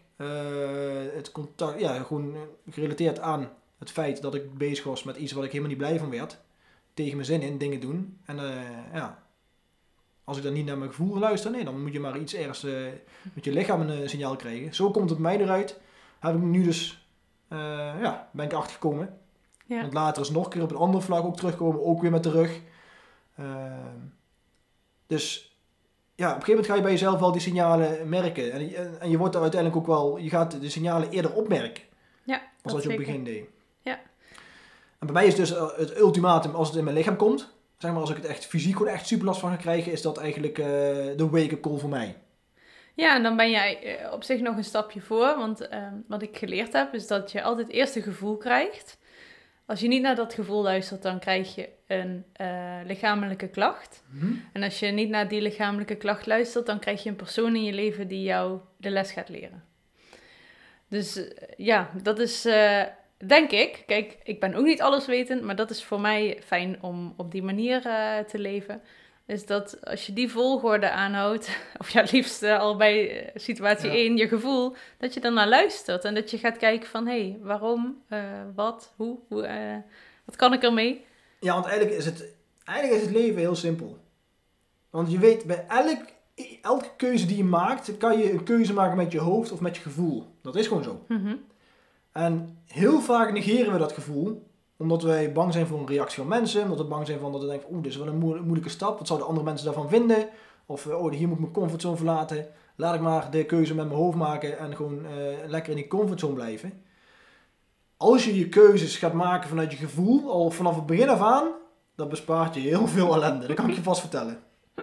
het contact, ja, gewoon eh, gerelateerd aan het feit dat ik bezig was met iets wat ik helemaal niet blij van werd. Tegen mijn zin in, dingen doen. En eh, ja, als ik dan niet naar mijn gevoel luister, nee, dan moet je maar iets ergens eh, met je lichaam een eh, signaal krijgen. Zo komt het mij eruit. Heb ik nu dus, eh, ja, ben ik achtergekomen. Ja. Want later is nog een keer op een ander vlak ook terugkomen, ook weer met de rug. Dus ja, op een gegeven moment ga je bij jezelf wel die signalen merken. En, je- en je wordt er uiteindelijk ook wel, je gaat de signalen eerder opmerken. Ja, Als wat je op het begin deed. Ja. En bij mij is dus eh, het ultimatum als het in mijn lichaam komt. Zeg maar als ik het echt fysiek gewoon echt super last van ga krijgen, is dat eigenlijk eh, de wake-up call voor mij. Ja, en dan ben jij eh, op zich nog een stapje voor. Want ehm, wat ik geleerd heb, is dat je altijd eerst een gevoel krijgt. Als je niet naar dat gevoel luistert, dan krijg je een eh, lichamelijke klacht. En als je niet naar die lichamelijke klacht luistert, dan krijg je een persoon in je leven die jou de les gaat leren. Dus eh, ja, dat is, eh, denk ik, kijk, ik ben ook niet alleswetend, maar dat is voor mij fijn om op die manier te leven. Is dat als je die volgorde aanhoudt, [laughs] of ja, liefst eh, al bij eh, situatie Ja. 1 je gevoel, dat je dan naar luistert en dat je gaat kijken van, hé, hey, waarom, eh, wat, hoe, hoe wat kan ik ermee? Ja, want eigenlijk is het, eigenlijk is het leven heel simpel. Want je weet, bij elk, elke keuze die je maakt, kan je een keuze maken met je hoofd of met je gevoel. Dat is gewoon zo. Mhm. En heel vaak negeren we dat gevoel, omdat wij bang zijn voor een reactie van mensen, omdat we bang zijn van dat we denken, oeh, dit is wel een moe- moeilijke stap, wat zouden andere mensen daarvan vinden? Of, eh, oh, hier moet ik mijn comfortzone verlaten, laat ik maar de keuze met mijn hoofd maken en gewoon eh, lekker in die comfortzone blijven. Als je je keuzes gaat maken vanuit je gevoel, al vanaf het begin af aan, dan bespaart je heel veel ellende. Dat kan ik je vast vertellen. [laughs]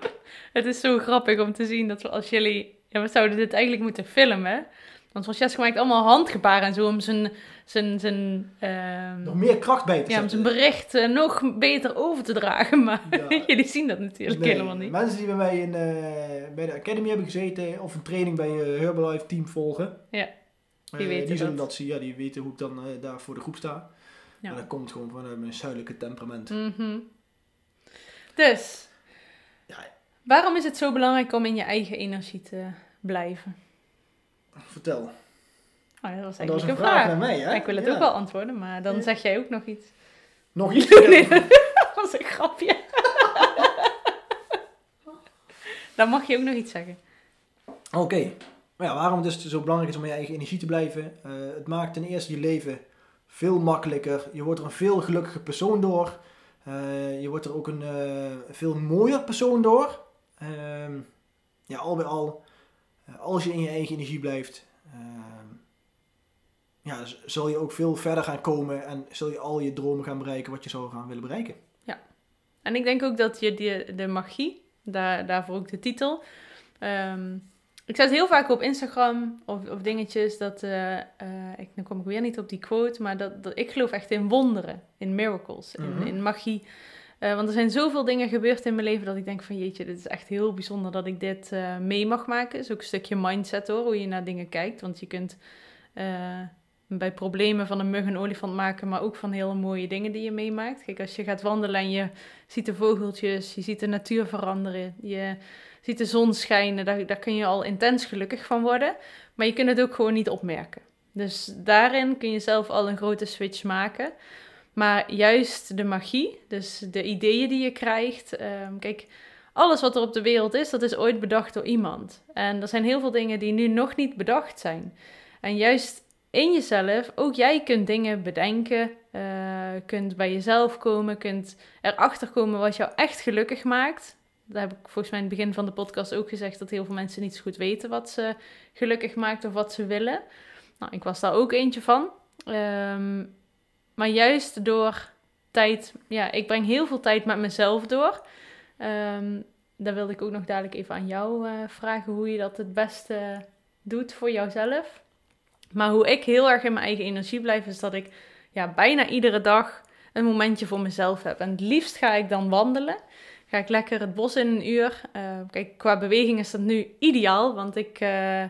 Het is zo grappig om te zien dat als jullie... Ja, we zouden dit eigenlijk moeten filmen. Want Francesco maakt allemaal handgebaren en zo om zijn... zijn, zijn ehm, Nog meer kracht bij te ja, om zijn bericht eh, nog beter over te dragen. [laughs] Maar Ja. [laughs] jullie zien dat natuurlijk Nee, helemaal niet. Mensen die bij mij in, eh, bij de Academy hebben gezeten of een training bij je Herbalife team volgen. Ja, eh, die weten die zullen dat. dat zien, ja, die weten hoe ik dan eh, daar voor de groep sta. Ja. En dat komt gewoon vanuit mijn zuidelijke temperament. Mhm. Dus, Ja. waarom is het zo belangrijk om in je eigen energie te blijven? Vertel. Oh, dat was Dat was eigenlijk een een vraag vraag. naar mij, hè? ik wil het Ja. ook wel antwoorden, maar dan zeg jij ook nog iets. Nog [laughs] iets? Nee, [laughs] dat was een grapje. [laughs] dan mag je ook nog iets zeggen. Oké. Maar ja, waarom het dus zo belangrijk is om in je eigen energie te blijven? Eh, het maakt ten eerste je leven veel makkelijker. Je wordt er een veel gelukkiger persoon door. Eh, je wordt er ook een eh, veel mooier persoon door. Ehm, ja, al bij al, als je in je eigen energie blijft, ja, z- zal je ook veel verder gaan komen en zul je al je dromen gaan bereiken wat je zou gaan willen bereiken. En ik denk ook dat je die, de magie, daar, daarvoor ook de titel. ehm, ik zet heel vaak op Instagram of, of dingetjes dat. eh, eh, ik, nu kom ik weer niet op die quote, maar dat, dat ik geloof echt in wonderen, in miracles, in, Mhm. in magie. Eh, want er zijn zoveel dingen gebeurd in mijn leven dat ik denk van jeetje, dit is echt heel bijzonder dat ik dit mee mag maken. is ook een stukje mindset hoor, hoe je naar dingen kijkt. Want je kunt bij problemen van een mug een olifant maken, maar ook van hele mooie dingen die je meemaakt. Kijk, als je gaat wandelen en je ziet de vogeltjes, je ziet de natuur veranderen, je ziet de zon schijnen, daar, daar kun je al intens gelukkig van worden. Maar je kunt het ook gewoon niet opmerken. Dus daarin kun je zelf al een grote switch maken. Maar juist de magie, dus de ideeën die je krijgt. Ehm, kijk, alles wat er op de wereld is, dat is ooit bedacht door iemand. En er zijn heel veel dingen die nu nog niet bedacht zijn. En juist in jezelf, ook jij kunt dingen bedenken, uh, kunt bij jezelf komen, kunt erachter komen wat jou echt gelukkig maakt. Dat heb ik volgens mij in het begin van de podcast ook gezegd, dat heel veel mensen niet zo goed weten wat ze gelukkig maakt of wat ze willen. Nou, ik was daar ook eentje van. Ehm, maar juist door tijd, ja, ik breng heel veel tijd met mezelf door. Um, daar wilde ik ook nog dadelijk even aan jou uh, vragen hoe je dat het beste doet voor jouzelf. Maar hoe ik heel erg in mijn eigen energie blijf, is dat ik ja, bijna iedere dag een momentje voor mezelf heb. En het liefst ga ik dan wandelen. Ga ik lekker het bos in een uur. Uh, kijk, qua beweging is dat nu ideaal, want ik, uh,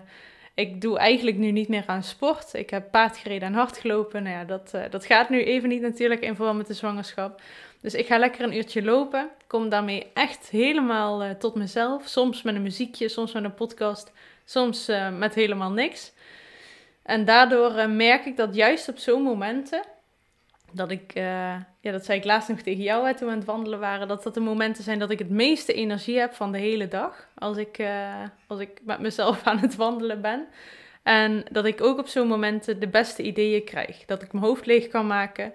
ik doe eigenlijk nu niet meer aan sport. Ik heb paardgereden en hard gelopen. Nou ja, dat, uh, dat gaat nu even niet natuurlijk in verband met de zwangerschap. Dus ik ga lekker een uurtje lopen. Kom daarmee echt helemaal tot mezelf. Soms met een muziekje, soms met een podcast, soms met helemaal niks. En daardoor uh, merk ik dat juist op zo'n momenten, dat ik, uh, ja, dat zei ik laatst nog tegen jou toen we aan het wandelen waren, dat dat de momenten zijn dat ik het meeste energie heb van de hele dag. Als ik, uh, als ik met mezelf [laughs] aan het wandelen ben. En dat ik ook op zo'n momenten de beste ideeën krijg. Dat ik mijn hoofd leeg kan maken.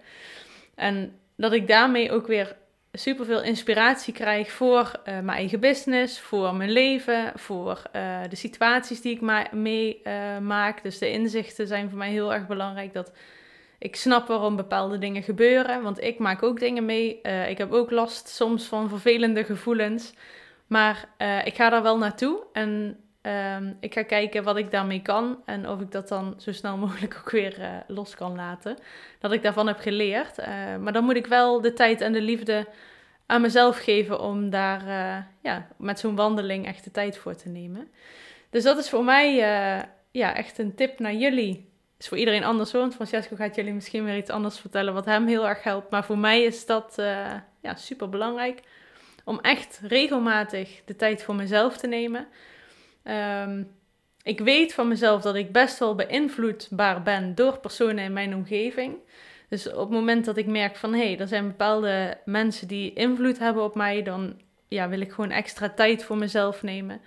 En dat ik daarmee ook weer superveel inspiratie krijg voor uh, mijn eigen business, voor mijn leven, voor uh, de situaties die ik ma mee uh, maak. Dus de inzichten zijn voor mij heel erg belangrijk. Dat ik snap waarom bepaalde dingen gebeuren, want ik maak ook dingen mee. ik heb ook last soms van vervelende gevoelens, maar ik ga daar wel naartoe en um, ik ga kijken wat ik daarmee kan en of ik dat dan zo snel [laughs] mogelijk ook weer los kan laten. Dat ik daarvan heb geleerd. maar dan moet ik wel de tijd en de liefde aan mezelf geven om daar uh, ja, met zo'n wandeling echt de tijd voor te nemen. Dus dat is voor mij uh, ja, echt een tip naar jullie. Is voor iedereen anders hoor, want Francesco gaat jullie misschien weer iets anders vertellen wat hem heel erg helpt. Maar voor mij is dat ja, super belangrijk om echt regelmatig de tijd voor mezelf te nemen. Um, ik weet van mezelf dat ik best wel beïnvloedbaar ben door personen in mijn omgeving. Dus op het moment dat ik merk van hé, hey, er zijn bepaalde mensen die invloed hebben op mij, dan ja, wil ik gewoon extra tijd voor mezelf nemen.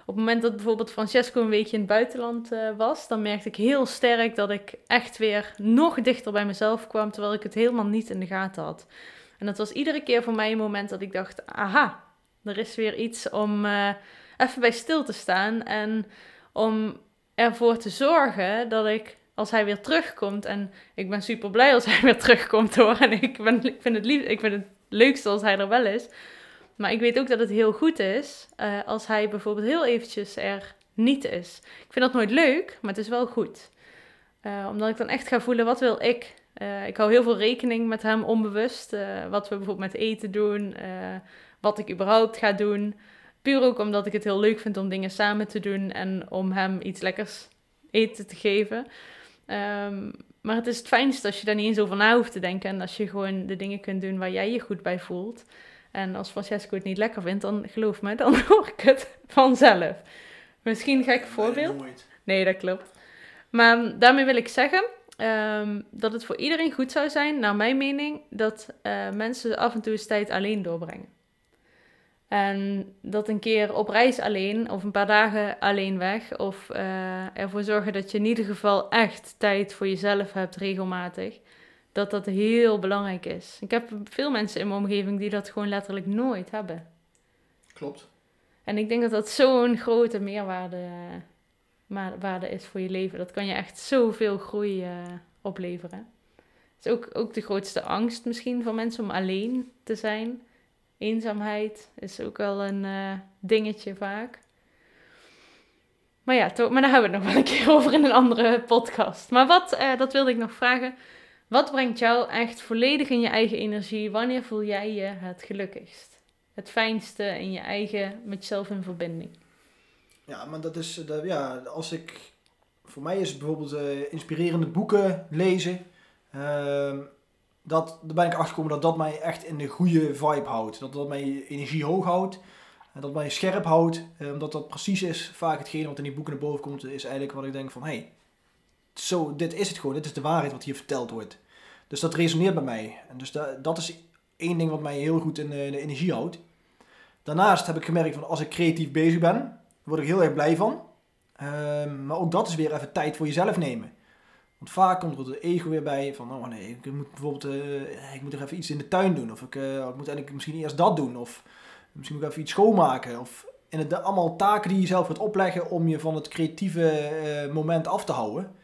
Op het moment dat bijvoorbeeld Francesco een weekje in het buitenland uh, was, dan merkte ik heel sterk dat ik echt weer nog dichter bij mezelf kwam, terwijl ik het helemaal niet in de gaten had. En dat was iedere keer voor mij een moment dat ik dacht: aha, er is weer iets om uh, even bij stil te staan en om ervoor te zorgen dat ik als hij weer terugkomt. En ik ben super blij als hij [laughs] weer terugkomt hoor. En ik, ik, vind het lief, ik vind het leukste als hij er wel is. Maar ik weet ook dat het heel goed is uh, als hij bijvoorbeeld heel eventjes er niet is. Ik vind dat nooit leuk, maar het is wel goed. Uh, omdat ik dan echt ga voelen, wat wil ik? Uh, ik hou heel veel rekening met hem onbewust. wat we bijvoorbeeld met eten doen. wat ik überhaupt ga doen. Puur ook omdat ik het heel leuk vind om dingen samen te doen. En om hem iets lekkers eten te geven. Um, maar het is het fijnste als je daar niet eens over na hoeft te denken. En als je gewoon de dingen kunt doen waar jij je goed bij voelt. En als Francesco het niet lekker vindt, dan geloof me, [laughs] dan hoor ik het vanzelf. Misschien een gek voorbeeld. Nee, nee, dat klopt. Maar daarmee wil ik zeggen um, dat het voor iedereen goed zou zijn, naar mijn mening, dat uh, mensen af en toe eens tijd alleen doorbrengen. En dat een keer op reis alleen of een paar dagen alleen weg. Of uh, ervoor zorgen dat je in ieder geval echt tijd voor jezelf hebt regelmatig. Dat dat heel belangrijk is. Ik heb veel mensen in mijn omgeving die dat gewoon letterlijk nooit hebben. Klopt. En ik denk dat dat zo'n grote meerwaarde waarde is voor je leven. Dat kan je echt zoveel groei uh, opleveren. Het is ook, ook de grootste angst misschien van mensen om alleen te zijn. Eenzaamheid is ook wel een uh, dingetje vaak. Maar ja, maar daar hebben we het nog wel een keer [laughs] over in een andere podcast. Maar wat, uh, dat wilde ik nog vragen. Wat brengt jou echt volledig in je eigen energie? Wanneer voel jij je het gelukkigst? Het fijnste in je eigen, met jezelf in verbinding? Ja, maar dat is, dat, ja, als ik voor mij is bijvoorbeeld eh, inspirerende boeken lezen. Ehm, dat, daar ben ik achtergekomen dat dat mij echt in de goede vibe houdt. Dat dat mijn energie hoog houdt. En dat mij scherp houdt. eh, omdat dat precies is vaak hetgene wat in die boeken naar boven komt. Is eigenlijk wat ik denk van... Hey, zo, dit is het gewoon. Dit is de waarheid wat hier verteld wordt. Dus dat resoneert bij mij. En dus da- dat is één ding wat mij heel goed in eh, de energie houdt. Daarnaast heb ik gemerkt van als ik creatief bezig ben, word ik heel erg blij van. Ehm, maar ook dat is weer even tijd voor jezelf nemen. Want vaak komt er het ego weer bij van, oh nee, ik moet bijvoorbeeld, eh, ik moet er even iets in de tuin doen. Of ik, eh, ik moet eigenlijk misschien eerst dat doen. Of misschien moet ik even iets schoonmaken. Of het, allemaal taken die je zelf gaat opleggen om je van het creatieve eh, moment af te houden.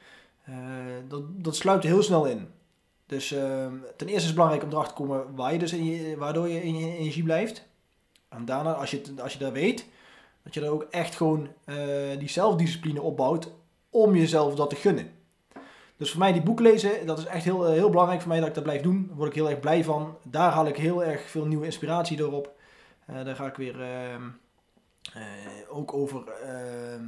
Dat, dat er heel snel in. Dus ehm, ten eerste is het belangrijk om erachter te komen waar je dus in waardoor je in je energie blijft. En daarna, als je, als je dat weet, dat je dan ook echt gewoon die zelfdiscipline opbouwt om jezelf dat te gunnen. Dus voor mij die boek lezen, dat is echt heel, eh, heel belangrijk voor mij dat ik dat blijf doen. Daar word ik heel erg blij van. Daar haal ik heel erg veel nieuwe inspiratie door op. Eh, daar ga ik weer ehm, eh, ook over ehm,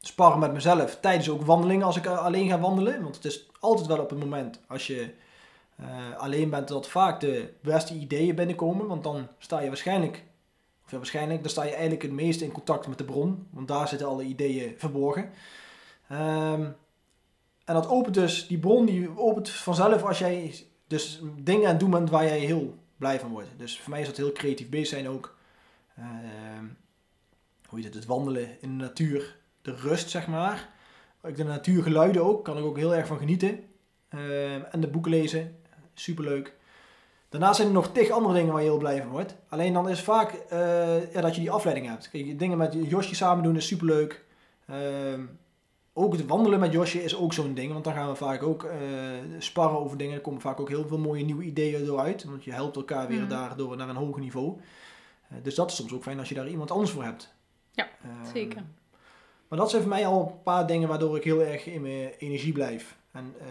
sparren met mezelf. Tijdens ook wandelingen als ik alleen ga wandelen. Want het is altijd wel op het moment als je alleen bent dat vaak de beste ideeën binnenkomen. Want dan sta je waarschijnlijk, of ja, waarschijnlijk, dan sta je eigenlijk het meest in contact met de bron. Want daar zitten alle ideeën verborgen. Ehm, en dat opent dus, die bron die opent vanzelf als jij dus dingen aan het doen bent waar jij heel blij van wordt. Dus voor mij is dat heel creatief bezig zijn ook. Ehm, hoe heet het, het wandelen in de natuur, de rust zeg maar. Ik de natuurgeluiden ook, kan ik ook heel erg van genieten. Ehm, en de boeken lezen, superleuk. Daarnaast zijn er nog tig andere dingen waar je heel blij van wordt. Alleen dan is vaak eh, ja, dat je die afleiding hebt. Kijk, dingen met Josje samen doen is superleuk. Ehm ook het wandelen met Josje is ook zo'n ding. Want dan gaan we vaak ook eh, sparren over dingen. Er komen vaak ook heel veel mooie nieuwe ideeën door uit. Want je helpt elkaar weer Mhm. daardoor naar een hoger niveau. Eh, dus dat is soms ook fijn als je daar iemand anders voor hebt. Ja, Ehm, zeker. Maar dat zijn voor mij al een paar dingen waardoor ik heel erg in mijn energie blijf. En eh,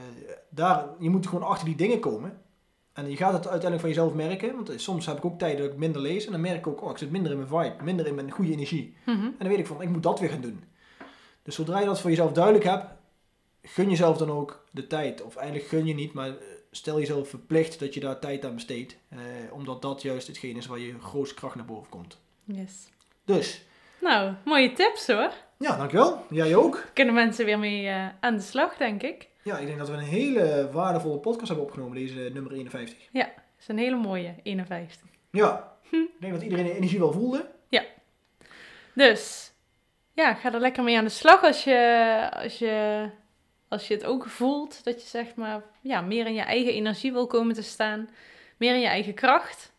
daar, je moet gewoon achter die dingen komen. En je gaat het uiteindelijk van jezelf merken. Want soms heb ik ook tijden dat ik minder lees. En dan merk ik ook, oh, ik zit minder in mijn vibe. Minder in mijn goede energie. Mhm. En dan weet ik van, ik moet dat weer gaan doen. Dus zodra je dat voor jezelf duidelijk hebt, gun jezelf dan ook de tijd. Of eigenlijk gun je niet, maar eh, stel jezelf verplicht dat je daar tijd aan besteedt. Eh, omdat dat juist hetgeen is waar je grootste kracht naar boven komt. Yes. Dus, Nou, mooie tips hoor. ja, dankjewel. Jij ook. Kunnen mensen weer mee eh, aan de slag, denk ik. Ja, ik denk dat we een hele waardevolle podcast hebben opgenomen, deze eh, nummer 51. Dat is een hele mooie, 51. Ja, Hm. ik denk dat iedereen de energie wel voelde. Dus, ja, ga er lekker mee aan de slag als je, als je, als je het ook voelt. Dat je zeg maar, ja, meer in je eigen energie wil komen te staan. Meer in je eigen kracht.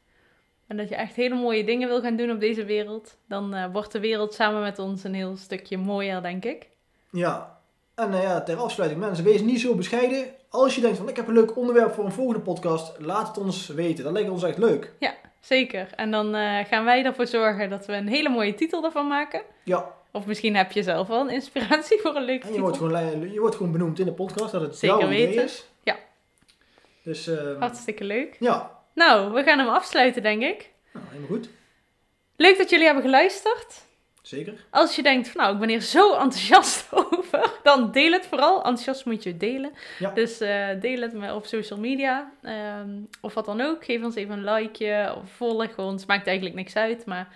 En dat je echt hele mooie dingen wil gaan doen op deze wereld. Dan eh, wordt de wereld samen met ons een heel stukje mooier, denk ik. Ja, en eh, ja, ter afsluiting, mensen, wees niet zo bescheiden. Als je denkt van, ik heb een leuk onderwerp voor een volgende podcast, laat het ons weten. Dat lijkt ons echt leuk. Zeker. En dan eh, gaan wij ervoor zorgen dat we een hele mooie titel ervan maken. Ja, Of misschien heb je zelf wel een inspiratie voor een leuke en je titel. wordt, gewoon, je wordt gewoon benoemd in de podcast, dat het Zeker jouw idee weten. is. Ja. Dus, ehm, Hartstikke leuk. ja, Nou, we gaan hem afsluiten, denk ik. nou, helemaal goed. Leuk dat jullie hebben geluisterd. Zeker. Als je denkt, van, nou, ik ben hier zo enthousiast [laughs] over, dan deel het vooral. Enthousiast moet je delen. Ja. Dus eh, deel het maar op social media. ehm, of wat dan ook. Geef ons even een likeje of volg ons. Maakt eigenlijk niks uit, maar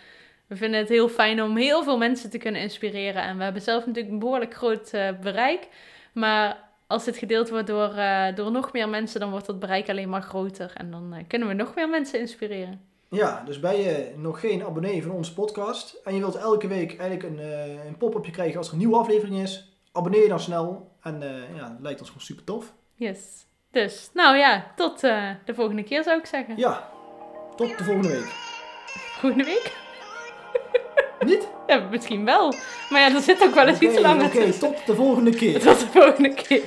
we vinden het heel fijn om heel veel mensen te kunnen inspireren. En we hebben zelf natuurlijk een behoorlijk groot eh, bereik. Maar als dit gedeeld wordt door, eh, door nog meer mensen, dan wordt dat bereik alleen maar groter. En dan eh, kunnen we nog meer mensen inspireren. Ja, dus ben je nog geen abonnee van onze podcast en je wilt elke week eigenlijk een, een pop-upje krijgen als er een nieuwe aflevering is, abonneer je dan snel. En ja, dat lijkt ons gewoon super tof. Yes. Dus, nou ja, tot de volgende keer zou ik zeggen. Ja, tot de volgende week. Volgende week? Niet? Ja, misschien wel. Maar ja, er zit ook wel eens iets Oké, langer Oké, tussen. [laughs] tot de volgende keer. Tot de volgende keer.